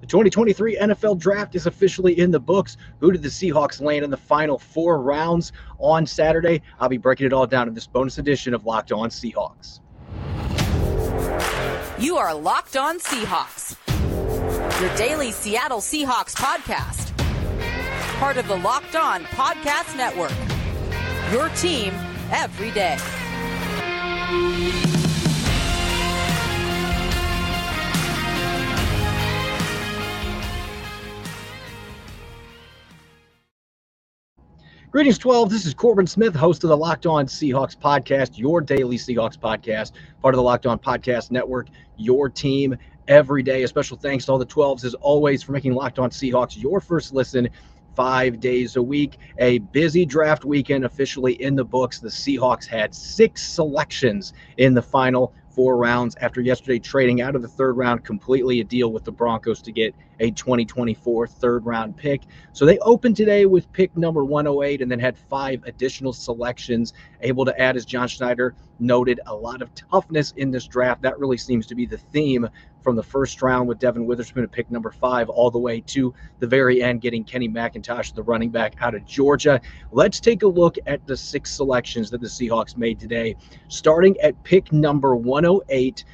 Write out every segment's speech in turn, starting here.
The 2023 NFL Draft is officially in the books. Who did the Seahawks land in the final four rounds on Saturday? I'll be breaking it all down in this bonus edition of Locked On Seahawks. You are Locked On Seahawks, your daily Seattle Seahawks podcast. Part of the Locked On Podcast Network. Your team every day. Greetings, 12. This is Corbin Smith, host of the Locked On Seahawks podcast, your daily Seahawks podcast, part of the Locked On Podcast Network, your team every day. A special thanks to all the 12s, as always, for making Locked On Seahawks your first listen five days a week. A busy draft weekend officially in the books. The Seahawks had six selections in the final four rounds after yesterday trading out of the third round completely a deal with the Broncos to get a 2024 third round pick. So they opened today with pick number 108 and then had five additional selections, able to add, as John Schneider noted, a lot of toughness in this draft. That really seems to be the theme from the first round with Devon Witherspoon at pick number five all the way to the very end, getting Kenny McIntosh, the running back out of Georgia. Let's take a look at the six selections that the Seahawks made today. Starting at pick number 108,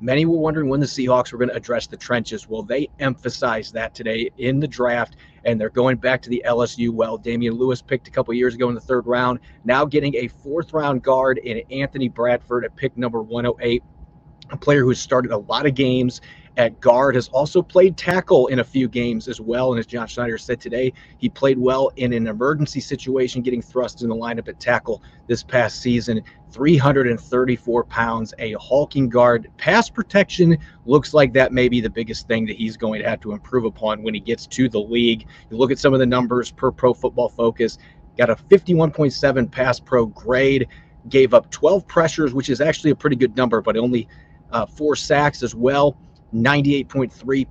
Many were wondering when the Seahawks were going to address the trenches. Well, they emphasized that today in the draft, and they're going back to the LSU well. Damien Lewis picked a couple years ago in the third round, now getting a fourth round guard in Anthony Bradford at pick number 108 a player who has started a lot of games at guard, has also played tackle in a few games as well. And as John Schneider said today, he played well in an emergency situation, getting thrust in the lineup at tackle this past season. 334 pounds, a hulking guard. Pass protection looks like that may be the biggest thing that he's going to have to improve upon when he gets to the league. You look at some of the numbers per pro football focus, got a 51.7 pass pro grade, gave up 12 pressures, which is actually a pretty good number, but only uh, four sacks as well, 98.3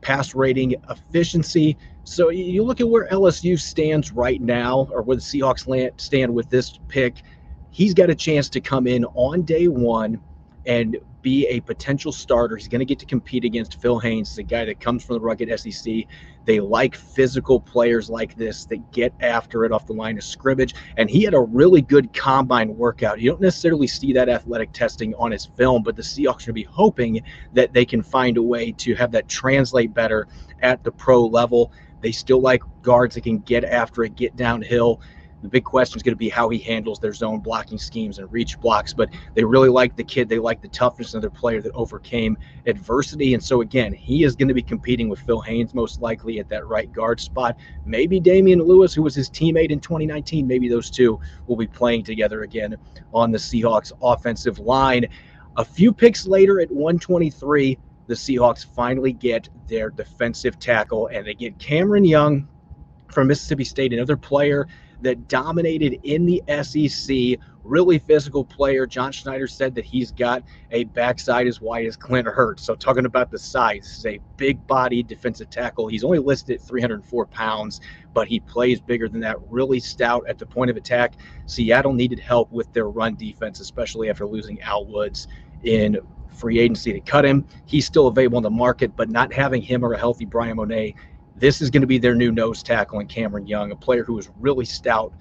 pass rating efficiency. So you look at where LSU stands right now, or where the Seahawks stand with this pick. He's got a chance to come in on day one and be a potential starter. He's going to get to compete against Phil Haynes, the guy that comes from the rugged SEC. They like physical players like this that get after it off the line of scrimmage. And he had a really good combine workout. You don't necessarily see that athletic testing on his film, but the Seahawks should be hoping that they can find a way to have that translate better at the pro level. They still like guards that can get after it, get downhill. The big question is going to be how he handles their zone blocking schemes and reach blocks. But they really like the kid. They like the toughness of their player that overcame adversity. And so, again, he is going to be competing with Phil Haynes most likely at that right guard spot. Maybe Damien Lewis, who was his teammate in 2019, maybe those two will be playing together again on the Seahawks offensive line. A few picks later at 123, the Seahawks finally get their defensive tackle and they get Cameron Young from Mississippi State, another player that dominated in the SEC. Really physical player. John Schneider said that he's got a backside as wide as Clint Hurtt. So, talking about the size, this is a big body defensive tackle. He's only listed at 304 pounds, but he plays bigger than that. Really stout at the point of attack. Seattle needed help with their run defense, especially after losing Al Woods in free agency to cut him. He's still available in the market, but not having him or a healthy Bryan Mone this is going to be their new nose tackle in Cameron Young, a player who is really stout,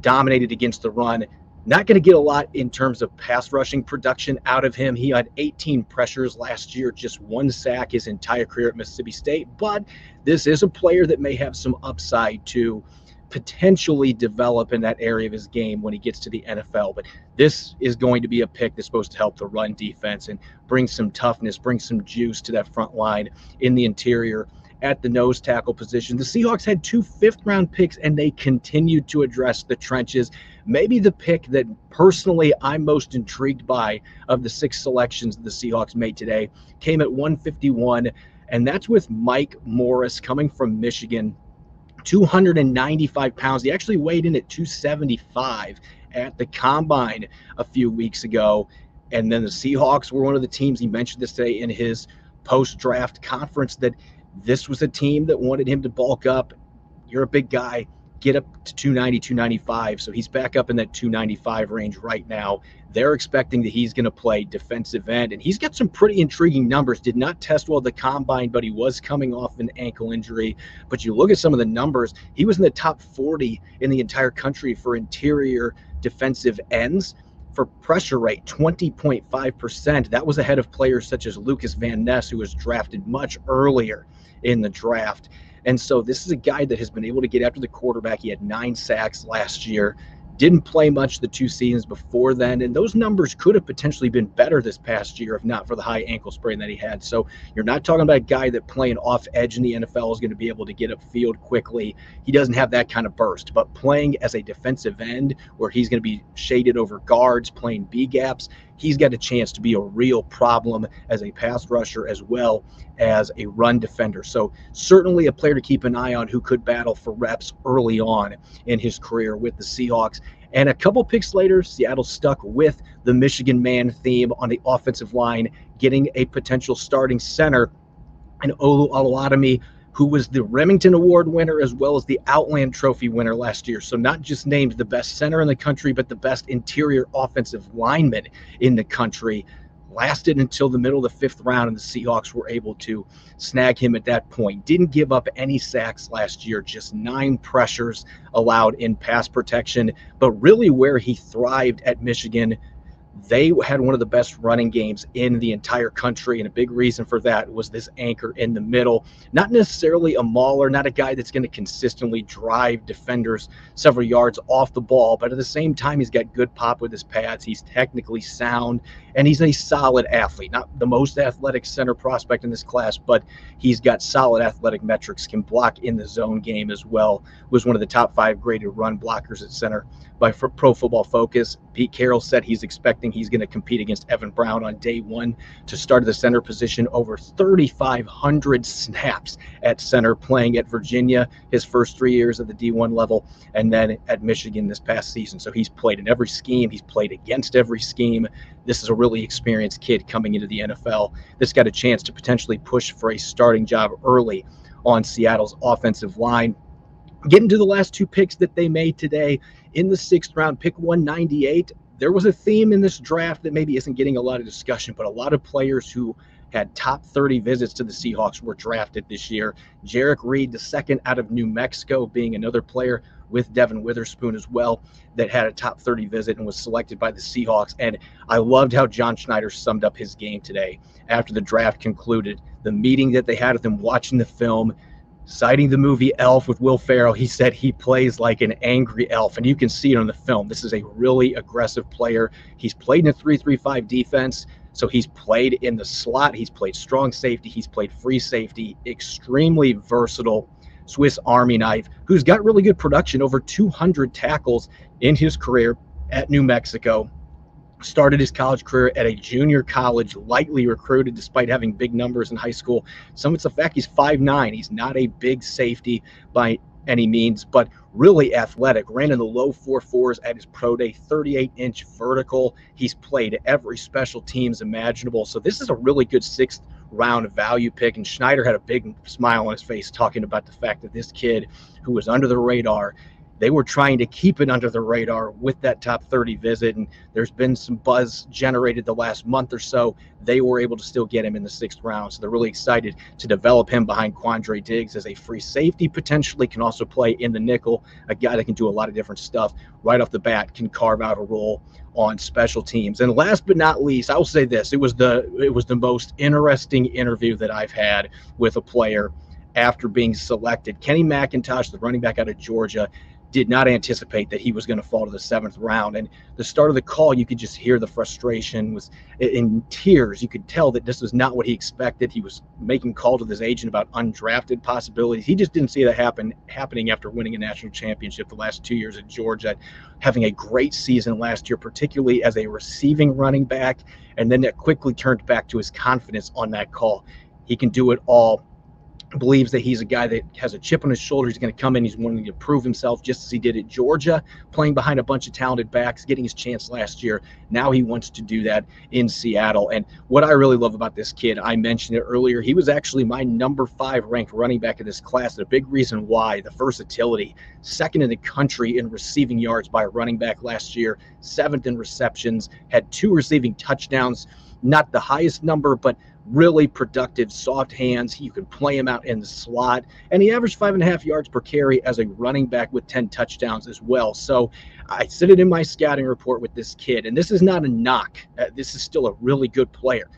dominated against the run. Not going to get a lot in terms of pass rushing production out of him. He had 18 pressures last year, just one sack his entire career at Mississippi State. But this is a player that may have some upside to potentially develop in that area of his game when he gets to the NFL. But this is going to be a pick that's supposed to help the run defense and bring some toughness, bring some juice to that front line in the interior at the nose tackle position. The Seahawks had two fifth round picks and they continued to address the trenches. Maybe the pick that personally I'm most intrigued by of the six selections the Seahawks made today came at 151, and that's with Mike Morris coming from Michigan. 295 pounds. He actually weighed in at 275 at the combine a few weeks ago. And then the Seahawks were one of the teams, he mentioned this today in his post draft conference, that this was a team that wanted him to bulk up. You're a big guy. get up to 290, 295. So he's back up in that 295 range right now. They're expecting that he's going to play defensive end, and he's got some pretty intriguing numbers. Did not test well the combine, but he was coming off an ankle injury. But you look at some of the numbers, he was in the top 40 in the entire country for interior defensive ends. For pressure rate, 20.5%. That was ahead of players such as Lukas Van Ness, who was drafted much earlier in the draft. And so this is a guy that has been able to get after the quarterback. He had nine sacks last year. Didn't play much the two seasons before then, and those numbers could have potentially been better this past year if not for the high ankle sprain that he had. So you're not talking about a guy that playing off edge in the NFL is going to be able to get upfield quickly. He doesn't have that kind of burst, but playing as a defensive end where he's going to be shaded over guards, playing B gaps, he's got a chance to be a real problem as a pass rusher as well as a run defender. So certainly a player to keep an eye on who could battle for reps early on in his career with the Seahawks. And a couple picks later, Seattle stuck with the Michigan man theme on the offensive line, getting a potential starting center and Olu Oluwatimi who was the Rimington Award winner as well as the Outland Trophy winner last year. So, not just named the best center in the country, but the best interior offensive lineman in the country. Lasted until the middle of the fifth round, and the Seahawks were able to snag him at that point. Didn't give up any sacks last year, just nine pressures allowed in pass protection. But really, where he thrived at Michigan they had one of the best running games in the entire country. And a big reason for that was this anchor in the middle. Not necessarily a mauler, not a guy that's going to consistently drive defenders several yards off the ball, but at the same time, he's got good pop with his pads. He's technically sound and he's a solid athlete. Not the most athletic center prospect in this class, but he's got solid athletic metrics, can block in the zone game as well. Was one of the top five graded run blockers at center by Pro Football Focus. Pete Carroll said he's expecting he's going to compete against Evan Brown on day one to start the center position. Over 3,500 snaps at center, playing at Virginia his first three years at the D1 level, and then at Michigan this past season. So he's played in every scheme. He's played against every scheme. This is a really experienced kid coming into the NFL. This got a chance to potentially push for a starting job early on Seattle's offensive line. Getting to the last two picks that they made today in the sixth round, pick 198. There was a theme in this draft that maybe isn't getting a lot of discussion, but a lot of players who had top 30 visits to the Seahawks were drafted this year. Jerrick Reed, the second out of New Mexico, being another player with Devon Witherspoon as well, that had a top 30 visit and was selected by the Seahawks. And I loved how John Schneider summed up his game today after the draft concluded. The meeting that they had with him watching the film, citing the movie Elf with Will Ferrell, he said he plays like an angry elf, and you can see it on the film. This is a really aggressive player. He's played in a 3-3-5 defense, so he's played in the slot, he's played strong safety, he's played free safety, extremely versatile Swiss Army knife, who's got really good production, over 200 tackles in his career at New Mexico started his college career at a junior college, lightly recruited despite having big numbers in high school. Some of it's the fact he's 5'9. He's not a big safety by any means, but really athletic. Ran in the low four fours at his pro day, 38 inch vertical. He's played every special teams imaginable. So this is a really good sixth round value pick. And Schneider had a big smile on his face talking about the fact that this kid who was under the radar they were trying to keep it under the radar with that top 30 visit. And there's been some buzz generated the last month or so. They were able to still get him in the sixth round. So they're really excited to develop him behind Quandre Diggs as a free safety, potentially can also play in the nickel, a guy that can do a lot of different stuff right off the bat, can carve out a role on special teams. And last but not least, I will say this: it was the it was the most interesting interview that I've had with a player after being selected. Kenny McIntosh, the running back out of Georgia, did not anticipate that he was going to fall to the seventh round. And the start of the call, you could just hear the frustration was in tears. You could tell that this was not what he expected. He was making calls with his agent about undrafted possibilities. He just didn't see that happen happening after winning a national championship the last two years at Georgia, having a great season last year, particularly as a receiving running back. And then that quickly turned back to his confidence on that call. He can do it all believes that he's a guy that has a chip on his shoulder. He's going to come in. He's wanting to prove himself just as he did at Georgia, playing behind a bunch of talented backs, getting his chance last year. Now he wants to do that in Seattle. And what I really love about this kid, I mentioned it earlier, he was actually my number five ranked running back in this class. A big reason why the versatility, second in the country in receiving yards by a running back last year, seventh in receptions, had two receiving touchdowns. Not the highest number, but really productive, soft hands. You can play him out in the slot. And he averaged five and a half yards per carry as a running back with 10 touchdowns as well. So I said it in my scouting report with this kid. And this is not a knock, uh, this is still a really good player.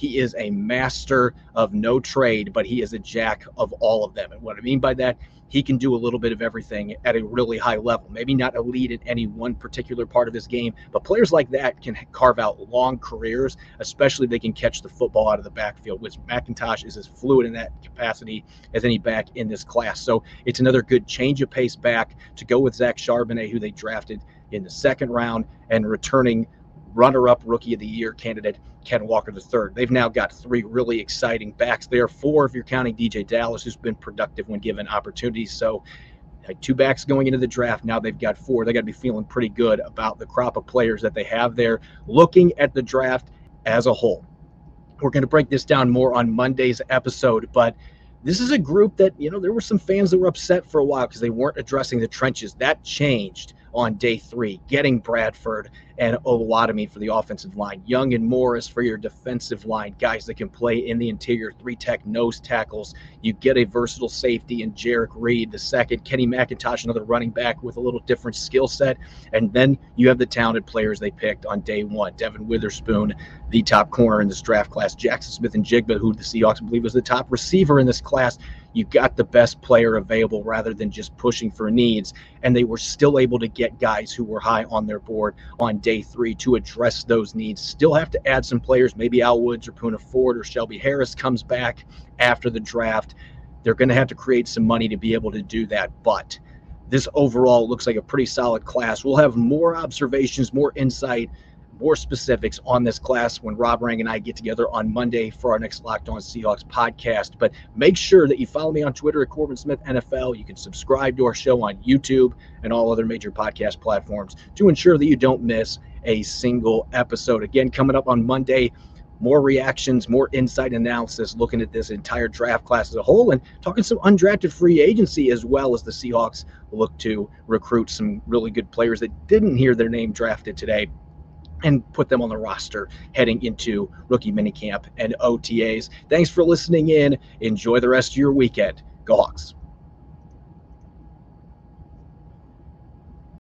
He is a master of no trade, but he is a jack of all of them. And what I mean by that, he can do a little bit of everything at a really high level. Maybe not elite in any one particular part of his game, but players like that can carve out long careers, especially they can catch the football out of the backfield, which McIntosh is as fluid in that capacity as any back in this class. So it's another good change of pace back to go with Zach Charbonnet, who they drafted in the second round, and returning runner-up rookie of the year candidate Ken Walker III. They've now got three really exciting backs there. Four if you're counting DeeJay Dallas, who's been productive when given opportunities. So had two backs going into the draft. Now they've got four. They got to be feeling pretty good about the crop of players that they have there. Looking at the draft as a whole, we're going to break this down more on Monday's episode, but this is a group that you know there were some fans that were upset for a while because they weren't addressing the trenches. That changed on day three, getting Bradford and Oluwatimi for the offensive line, Young and Morris for your defensive line, guys that can play in the interior, three tech nose tackles. You get a versatile safety in Jerrick Reed, the second, Kenny McIntosh, another running back with a little different skill set. And then you have the talented players they picked on day one. Devon Witherspoon, the top corner in this draft class, Jaxon Smith-Njigba, who the Seahawks believe was the top receiver in this class you got the best player available rather than just pushing for needs. And they were still able to get guys who were high on their board on day three to address those needs. Still have to add some players. Maybe Al Woods or Poona Ford or Shelby Harris comes back after the draft. They're going to have to create some money to be able to do that. But this overall looks like a pretty solid class. We'll have more observations, more insight more specifics on this class when Rob Rang and I get together on Monday for our next Locked On Seahawks podcast. But make sure that you follow me on Twitter at Corbin Smith NFL. You can subscribe to our show on YouTube and all other major podcast platforms to ensure that you don't miss a single episode. Again, coming up on Monday, more reactions, more insight analysis, looking at this entire draft class as a whole, and talking some undrafted free agency as well as the Seahawks look to recruit some really good players that didn't hear their name drafted today and put them on the roster heading into rookie minicamp and OTAs. Thanks for listening in. Enjoy the rest of your weekend. Go Hawks.